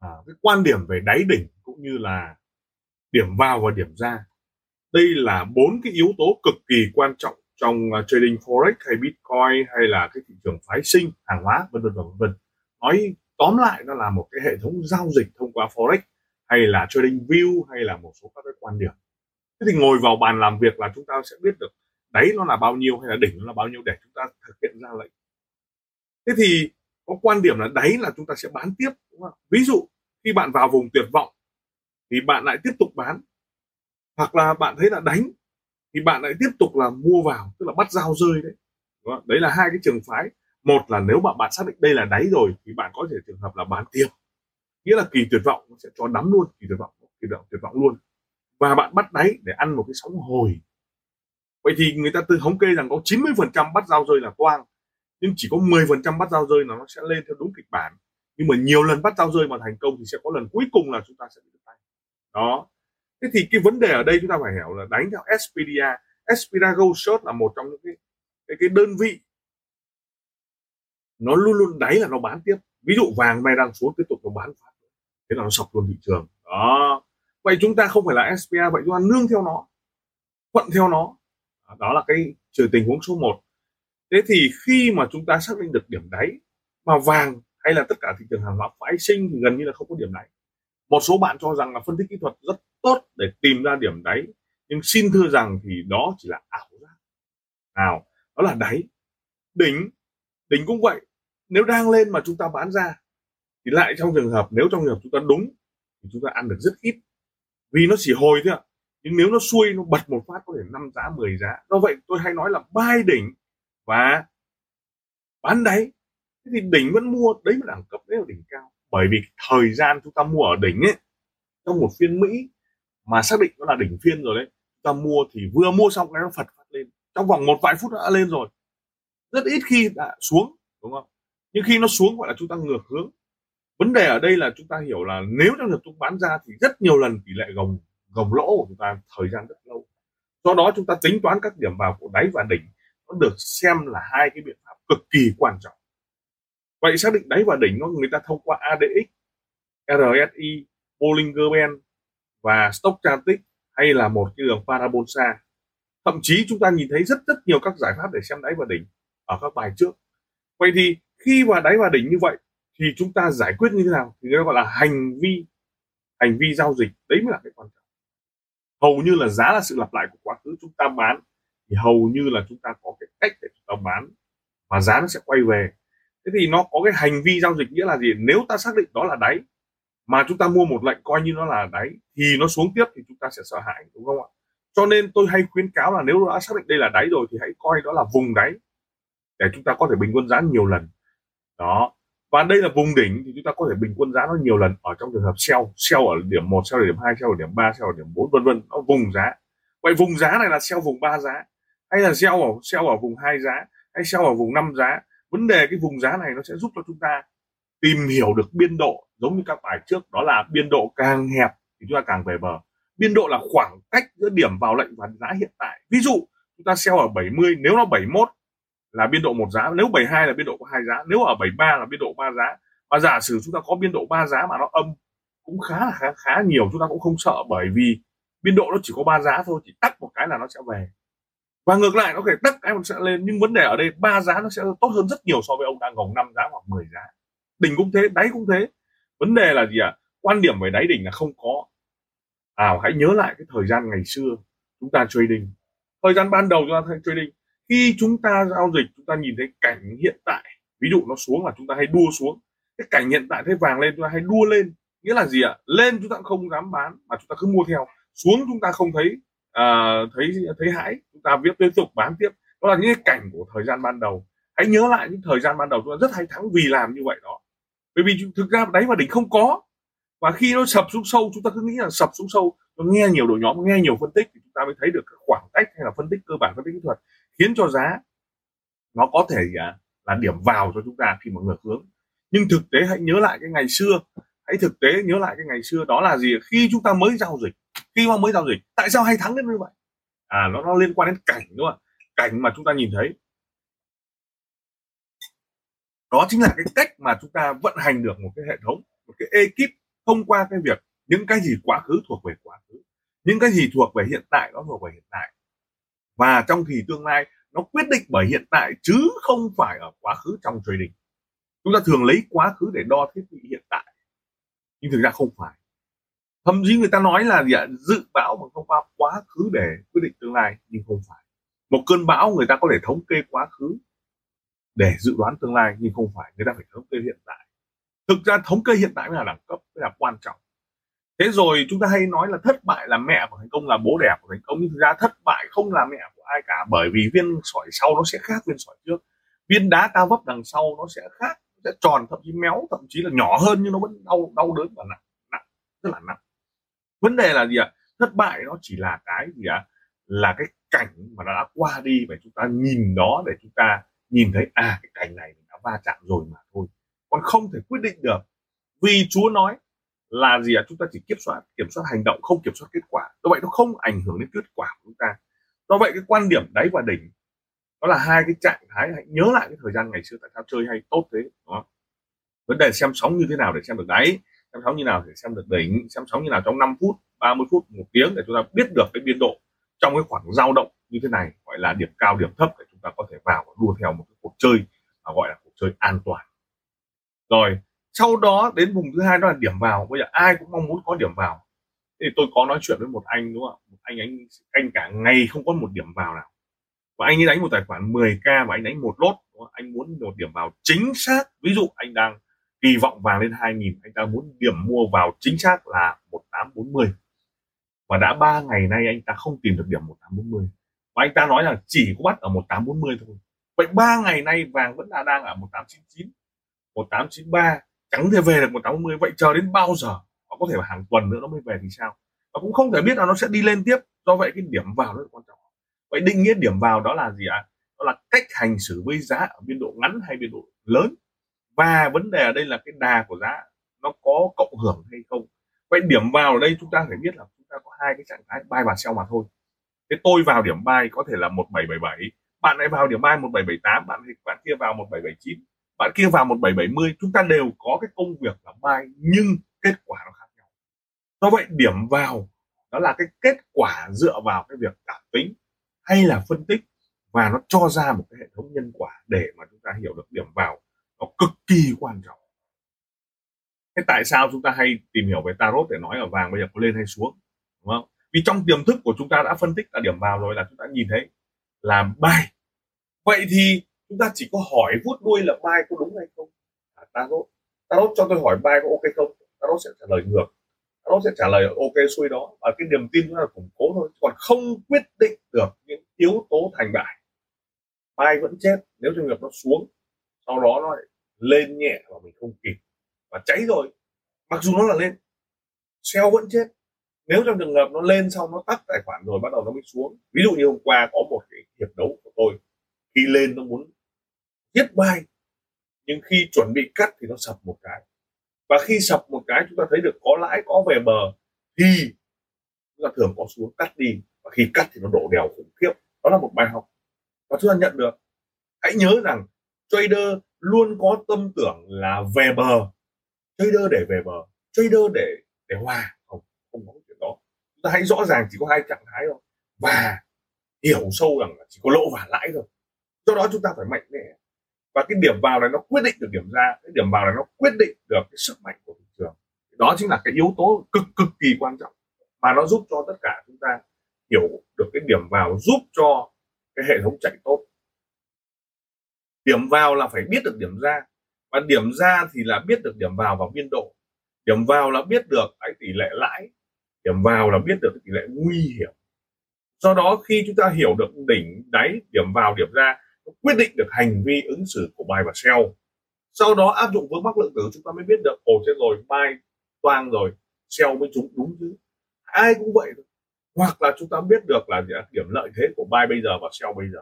à, cái quan điểm về đáy đỉnh cũng như là điểm vào và điểm ra. Đây là bốn cái yếu tố cực kỳ quan trọng trong uh, trading forex hay bitcoin hay là cái thị trường phái sinh hàng hóa vân vân vân vân. Nói tóm lại nó là một cái hệ thống giao dịch thông qua forex hay là trading view hay là một số các cái quan điểm. Thế thì ngồi vào bàn làm việc là chúng ta sẽ biết được đáy nó là bao nhiêu hay là đỉnh nó là bao nhiêu để chúng ta thực hiện ra lệnh. Thế thì có quan điểm là đáy là chúng ta sẽ bán tiếp đúng không? ví dụ khi bạn vào vùng tuyệt vọng thì bạn lại tiếp tục bán. Hoặc là bạn thấy là đánh thì bạn lại tiếp tục là mua vào tức là bắt dao rơi đấy. Đấy là hai cái trường phái. Một là nếu mà bạn xác định đây là đáy rồi thì bạn có thể trường hợp là bán tiếp. Nghĩa là kỳ tuyệt vọng nó sẽ cho đắm luôn kỳ tuyệt vọng kỳ tuyệt vọng, tuyệt vọng luôn. Và bạn bắt đáy để ăn một cái sóng hồi. Vậy thì người ta từ thống kê rằng có 90% bắt dao rơi là toang nhưng chỉ có 10% bắt dao rơi là nó sẽ lên theo đúng kịch bản nhưng mà nhiều lần bắt dao rơi mà thành công thì sẽ có lần cuối cùng là chúng ta sẽ bị đứt tay. Đó. Thế thì cái vấn đề ở đây chúng ta phải hiểu là đánh theo Expedia. Expedia Gold Short là một trong những cái cái, cái đơn vị nó luôn luôn đáy là nó bán tiếp. Ví dụ vàng nay đang xuống tiếp tục nó bán phát thế là nó sập luôn thị trường. Đó. Vậy chúng ta không phải là SPA vậy chúng ta nương theo nó thuận theo nó. Đó là cái trừ tình huống số 1 thế thì khi mà chúng ta xác định được điểm đáy mà vàng hay là tất cả thị trường hàng hóa phái sinh thì gần như là không có điểm đáy một số bạn cho rằng là phân tích kỹ thuật rất tốt để tìm ra điểm đáy, nhưng xin thưa rằng thì đó chỉ là ảo giác. Nào, đó là đáy. Đỉnh đỉnh cũng vậy. Nếu đang lên mà chúng ta bán ra, thì lại trong trường hợp, nếu trong trường hợp chúng ta đúng, thì chúng ta ăn được rất ít. Vì nó chỉ hồi thôi ạ. Nhưng nếu nó xuôi, nó bật một phát có thể năm giá 10 giá. Do vậy tôi hay nói là buy đỉnh và bán đáy thế thì đỉnh vẫn mua, đấy là đẳng cấp, đấy là đỉnh cao. Bởi vì thời gian chúng ta mua ở đỉnh ấy, trong một phiên mỹ mà xác định nó là đỉnh phiên rồi đấy, chúng ta mua thì vừa mua xong cái nó phật phát lên. Trong vòng một vài phút đã lên rồi. Rất ít khi đã xuống, đúng không? Nhưng khi nó xuống gọi là chúng ta ngược hướng. Vấn đề ở đây là chúng ta hiểu là nếu trong trường chúng bán ra thì rất nhiều lần tỷ lệ gồng gồng lỗ của chúng ta thời gian rất lâu. Do đó chúng ta tính toán các điểm vào của đáy và đỉnh. Nó được xem là hai cái biện pháp cực kỳ quan trọng vậy xác định đáy và đỉnh nó người ta thông qua ADX RSI Bollinger Band và Stochastic hay là một cái đường parabola thậm chí chúng ta nhìn thấy rất rất nhiều các giải pháp để xem đáy và đỉnh ở các bài trước. Vậy thì khi vào đáy và đỉnh như vậy thì chúng ta giải quyết như thế nào? Thì nó gọi là hành vi hành vi giao dịch. Đấy mới là cái quan trọng. Hầu như là giá là sự lặp lại của quá khứ chúng ta bán, thì hầu như là chúng ta có cái cách để chúng ta bán và giá nó sẽ quay về thế thì nó có cái hành vi giao dịch nghĩa là gì? Nếu ta xác định đó là đáy mà chúng ta mua một lệnh coi như nó là đáy thì nó xuống tiếp thì chúng ta sẽ sợ hãi đúng không ạ? Cho nên tôi hay khuyến cáo là nếu đã xác định đây là đáy rồi thì hãy coi đó là vùng đáy để chúng ta có thể bình quân giá nhiều lần. Đó. Và đây là vùng đỉnh thì chúng ta có thể bình quân giá nó nhiều lần ở trong trường hợp sell sell ở điểm 1, sell ở điểm 2, sell ở điểm 3, sell ở điểm 4 vân vân nó vùng giá. Vậy vùng giá này là sell vùng 3 giá hay là sell ở sell ở vùng 2 giá hay sell ở vùng 5 giá? Vấn đề cái vùng giá này nó sẽ giúp cho chúng ta tìm hiểu được biên độ giống như các bài trước đó là biên độ càng hẹp thì chúng ta càng về bờ. Biên độ là khoảng cách giữa điểm vào lệnh và giá hiện tại. Ví dụ chúng ta sell ở 70 nếu nó 71 là biên độ một giá nếu 72 là biên độ có hai giá nếu ở 73 là biên độ ba giá. Và giả sử chúng ta có biên độ ba giá mà nó âm cũng khá là khá, khá nhiều chúng ta cũng không sợ bởi vì biên độ nó chỉ có ba giá thôi chỉ tắt một cái là nó sẽ về và ngược lại nó có thể tắt em sẽ lên, nhưng vấn đề ở đây, ba giá nó sẽ tốt hơn rất nhiều so với ông đang gồng 5 giá hoặc 10 giá. Đỉnh cũng thế, đáy cũng thế. Vấn đề là gì ạ? À? quan điểm về đáy đỉnh là không có. À hãy nhớ lại cái thời gian ngày xưa chúng ta trading. Thời gian ban đầu chúng ta trading, khi chúng ta giao dịch, chúng ta nhìn thấy cảnh hiện tại. Ví dụ nó xuống là chúng ta hay đua xuống. Cái cảnh hiện tại, thấy vàng lên, chúng ta hay đua lên. Nghĩa là gì ạ? Lên chúng ta không dám bán mà chúng ta cứ mua theo. Xuống chúng ta không thấy uh, thấy thấy hãi. Chúng ta viết tiếp tục bán tiếp. Đó là những cái cảnh của thời gian ban đầu. Hãy nhớ lại những thời gian ban đầu. Chúng ta rất hay thắng vì làm như vậy đó. Bởi vì thực ra đáy và đỉnh không có. Và khi nó sập xuống sâu chúng ta cứ nghĩ là sập xuống sâu nó nghe nhiều đội nhóm nghe nhiều phân tích thì chúng ta mới thấy được cái khoảng cách hay là phân tích cơ bản phân tích kỹ thuật khiến cho giá nó có thể à, là điểm vào cho chúng ta khi mà ngược hướng. Nhưng thực tế hãy nhớ lại cái ngày xưa. Hãy thực tế nhớ lại cái ngày xưa. Đó là gì? Khi chúng ta mới giao dịch khi mà mới giao dịch tại sao hay thắng đến như vậy à nó nó liên quan đến cảnh đúng không cảnh mà chúng ta nhìn thấy. Đó chính là cái cách mà chúng ta vận hành được một cái hệ thống, một cái ekip thông qua cái việc những cái gì quá khứ thuộc về quá khứ, những cái gì thuộc về hiện tại nó thuộc về hiện tại. Và trong thì tương lai nó quyết định bởi hiện tại chứ không phải ở quá khứ trong trading. Chúng ta thường lấy quá khứ để đo thiết bị hiện tại, nhưng thực ra không phải thậm chí người ta nói là gì ạ? Dự báo bằng thông qua quá khứ để quyết định tương lai, nhưng không phải. Một cơn bão người ta có thể thống kê quá khứ để dự đoán tương lai, nhưng không phải. Người ta phải thống kê hiện tại. Thực ra thống kê hiện tại mới là đẳng cấp, mới là quan trọng. Thế rồi chúng ta hay nói là thất bại là mẹ của thành công là bố đẻ của thành công, nhưng thực ra thất bại không là mẹ của ai cả, bởi vì viên sỏi sau nó sẽ khác viên sỏi trước. Viên đá ta vấp đằng sau nó sẽ khác, nó sẽ tròn, thậm chí méo, thậm chí là nhỏ hơn nhưng nó vẫn đau đau đớn và nặng nặng, rất là nặng vấn đề là gì ạ? Thất bại nó chỉ là cái gì ạ? Là cái cảnh mà nó đã qua đi và chúng ta nhìn nó để chúng ta nhìn thấy à cái cảnh này mình đã va chạm rồi mà thôi. Còn không thể quyết định được. Vì Chúa nói là gì ạ? Chúng ta chỉ kiểm soát kiểm soát hành động, không kiểm soát kết quả. Do vậy nó không ảnh hưởng đến kết quả của chúng ta. Do vậy cái quan điểm đáy và đỉnh đó là hai cái trạng thái. Hãy nhớ lại cái thời gian ngày xưa tại sao chơi hay tốt thế đó vấn đề xem sóng như thế nào để xem được đáy xem sóng như nào để xem được đỉnh, xem sóng như nào trong 5 phút 30 phút, một tiếng để chúng ta biết được cái biên độ trong cái khoảng dao động như thế này, gọi là điểm cao, điểm thấp để chúng ta có thể vào và đua theo một cái cuộc chơi mà gọi là cuộc chơi an toàn. Rồi, sau đó đến vùng thứ hai đó là điểm vào. Bây giờ ai cũng mong muốn có điểm vào. Thì tôi có nói chuyện với một anh, đúng không? Một anh anh anh cả ngày không có một điểm vào nào. Và anh ấy đánh một tài khoản 10k và anh đánh một lốt anh muốn một điểm vào chính xác. Ví dụ anh đang kỳ vọng vàng lên 2000 anh ta muốn điểm mua vào chính xác là 1840 và đã ba ngày nay anh ta không tìm được điểm 1840 và anh ta nói là chỉ có bắt ở 1840 thôi. Vậy ba ngày nay vàng vẫn là đang ở 1899 1893 chẳng thể về được 1840 vậy chờ đến bao giờ? Họ có thể hàng tuần nữa nó mới về thì sao? Và cũng không thể biết là nó sẽ đi lên tiếp. Do vậy cái điểm vào rất quan trọng. Vậy định nghĩa điểm vào đó là gì ạ? À? đó là cách hành xử với giá ở biên độ ngắn hay biên độ lớn và vấn đề ở đây là cái đà của giá nó có cộng hưởng hay không? Vậy điểm vào ở đây chúng ta phải biết là chúng ta có hai cái trạng thái, buy và sell mà thôi. Thế tôi vào điểm buy có thể là 1777 bạn lại vào điểm buy 1778 bạn bạn kia vào 1779 bạn kia vào 1770 chúng ta đều có cái công việc là buy nhưng kết quả nó khác nhau. Do vậy điểm vào đó là cái kết quả dựa vào cái việc cảm tính hay là phân tích và nó cho ra một cái hệ thống nhân quả để mà chúng ta hiểu được điểm vào nó cực kỳ quan trọng. Thế tại sao chúng ta hay tìm hiểu về tarot để nói là vàng bây giờ có lên hay xuống đúng không? Vì trong tiềm thức của chúng ta đã phân tích là điểm vào rồi là chúng ta nhìn thấy là bài. Vậy thì chúng ta chỉ có hỏi vuốt đuôi là bài có đúng hay không? À, tarot. Tarot cho tôi hỏi bài có ok không? Tarot sẽ trả lời ngược. Tarot sẽ trả lời ok xuôi đó. Và cái niềm tin chúng là củng cố thôi. Còn không quyết định được những yếu tố thành bại bài vẫn chết nếu trường hợp nó xuống sau đó nó lại lên nhẹ và mình không kịp. Và cháy rồi, mặc dù nó là lên sell vẫn chết. Nếu trong trường hợp nó lên xong, nó tắt tài khoản rồi, bắt đầu nó mới xuống. Ví dụ như hôm qua có một cái hiệp đấu của tôi, khi lên nó muốn giết bay nhưng khi chuẩn bị cắt thì nó sập một cái. Và khi sập một cái, chúng ta thấy được có lãi, có về bờ, thì chúng ta thường có xuống, cắt đi. Và khi cắt thì nó đổ đèo khủng khiếp. Đó là một bài học. Và chúng ta nhận được, hãy nhớ rằng trader luôn có tâm tưởng là về bờ trader để về bờ trader để để hòa. Không không có chuyện đó. Chúng ta hãy rõ ràng chỉ có hai trạng thái thôi. Và hiểu sâu rằng là chỉ có lỗ và lãi thôi. Do đó chúng ta phải mạnh mẽ. Và cái điểm vào này nó quyết định được điểm ra, cái điểm vào này nó quyết định được cái sức mạnh của thị trường. Đó chính là cái yếu tố cực cực kỳ quan trọng mà nó giúp cho tất cả chúng ta hiểu được cái điểm vào, giúp cho cái hệ thống chạy tốt điểm vào là phải biết được điểm ra. Và điểm ra thì là biết được điểm vào và biên độ. Điểm vào là biết được cái tỷ lệ lãi. Điểm vào là biết được tỷ lệ nguy hiểm. Do đó khi chúng ta hiểu được đỉnh đáy, điểm vào, điểm ra quyết định được hành vi ứng xử của buy và sell sau đó áp dụng vướng mắc lượng tử chúng ta mới biết được, ồ, thế rồi buy toang rồi sell mới trúng đúng chứ. Ai cũng vậy thôi. Hoặc là chúng ta biết được là điểm lợi thế của buy bây giờ và sell bây giờ.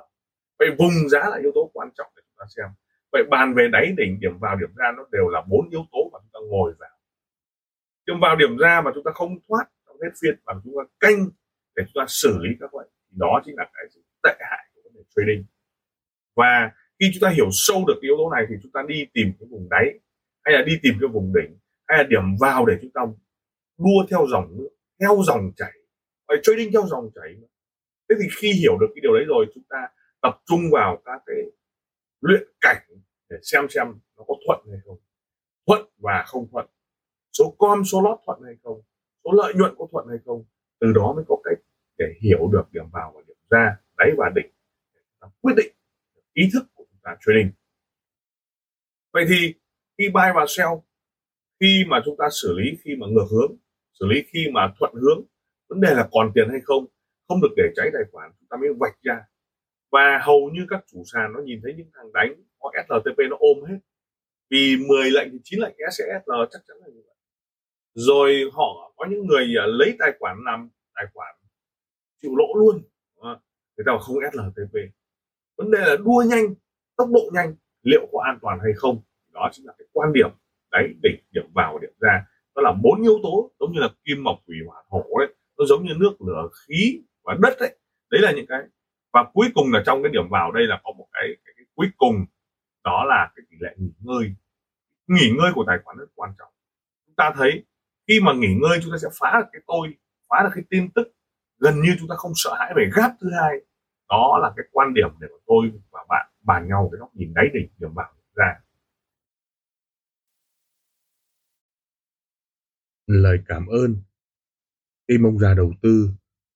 Vậy vùng giá là yếu tố quan trọng để ta xem. Vậy bàn về đáy đỉnh, điểm vào, điểm ra nó đều là bốn yếu tố mà chúng ta ngồi vào. Điểm vào, điểm ra mà chúng ta không thoát trong hết phiên, mà chúng ta canh để chúng ta xử lý các vậy thì đó chính là cái tệ hại của vấn đề trading. Và khi chúng ta hiểu sâu được cái yếu tố này thì chúng ta đi tìm cái vùng đáy, hay là đi tìm cái vùng đỉnh, hay là điểm vào để chúng ta đua theo dòng nước, theo dòng chảy. Phải trading theo dòng chảy thế thì khi hiểu được cái điều đấy rồi, chúng ta tập trung vào các cái luyện cảnh để xem xem nó có thuận hay không. Thuận và không thuận. Số com, số lót thuận hay không? Số lợi nhuận có thuận hay không? Từ đó mới có cách để hiểu được điểm vào và điểm ra, đáy và đỉnh để quyết định ý thức của chúng ta trading vậy thì khi buy và sell, khi mà chúng ta xử lý, khi mà ngược hướng, xử lý khi mà thuận hướng, vấn đề là còn tiền hay không? Không được để cháy tài khoản, chúng ta mới vạch ra và hầu như các chủ sàn nó nhìn thấy những thằng đánh có SLTP nó ôm hết. Vì 10 lệnh thì 9 lệnh SSL chắc chắn là như vậy. Rồi họ có những người à, lấy tài khoản làm tài khoản, chịu lỗ luôn. Người ta không SLTP vấn đề là đua nhanh, tốc độ nhanh, liệu có an toàn hay không? Đó chính là cái quan điểm. Đấy, đỉnh điểm vào điểm ra. Đó là bốn yếu tố giống như là kim mộc thủy hỏa thổ đấy. Nó giống như nước, lửa, khí và đất đấy. Đấy là những cái và cuối cùng là trong cái điểm vào đây là có một cái, cái, cái cuối cùng đó là cái tỷ lệ nghỉ ngơi. Nghỉ ngơi của tài khoản rất quan trọng. Chúng ta thấy khi mà nghỉ ngơi chúng ta sẽ phá được cái tôi phá được cái tin tức. Gần như chúng ta không sợ hãi về gáp thứ hai. Đó là cái quan điểm để mà tôi và bạn bàn nhau cái góc nhìn đáy đỉnh điểm vào ra. Lời cảm ơn. Tim ông già đầu tư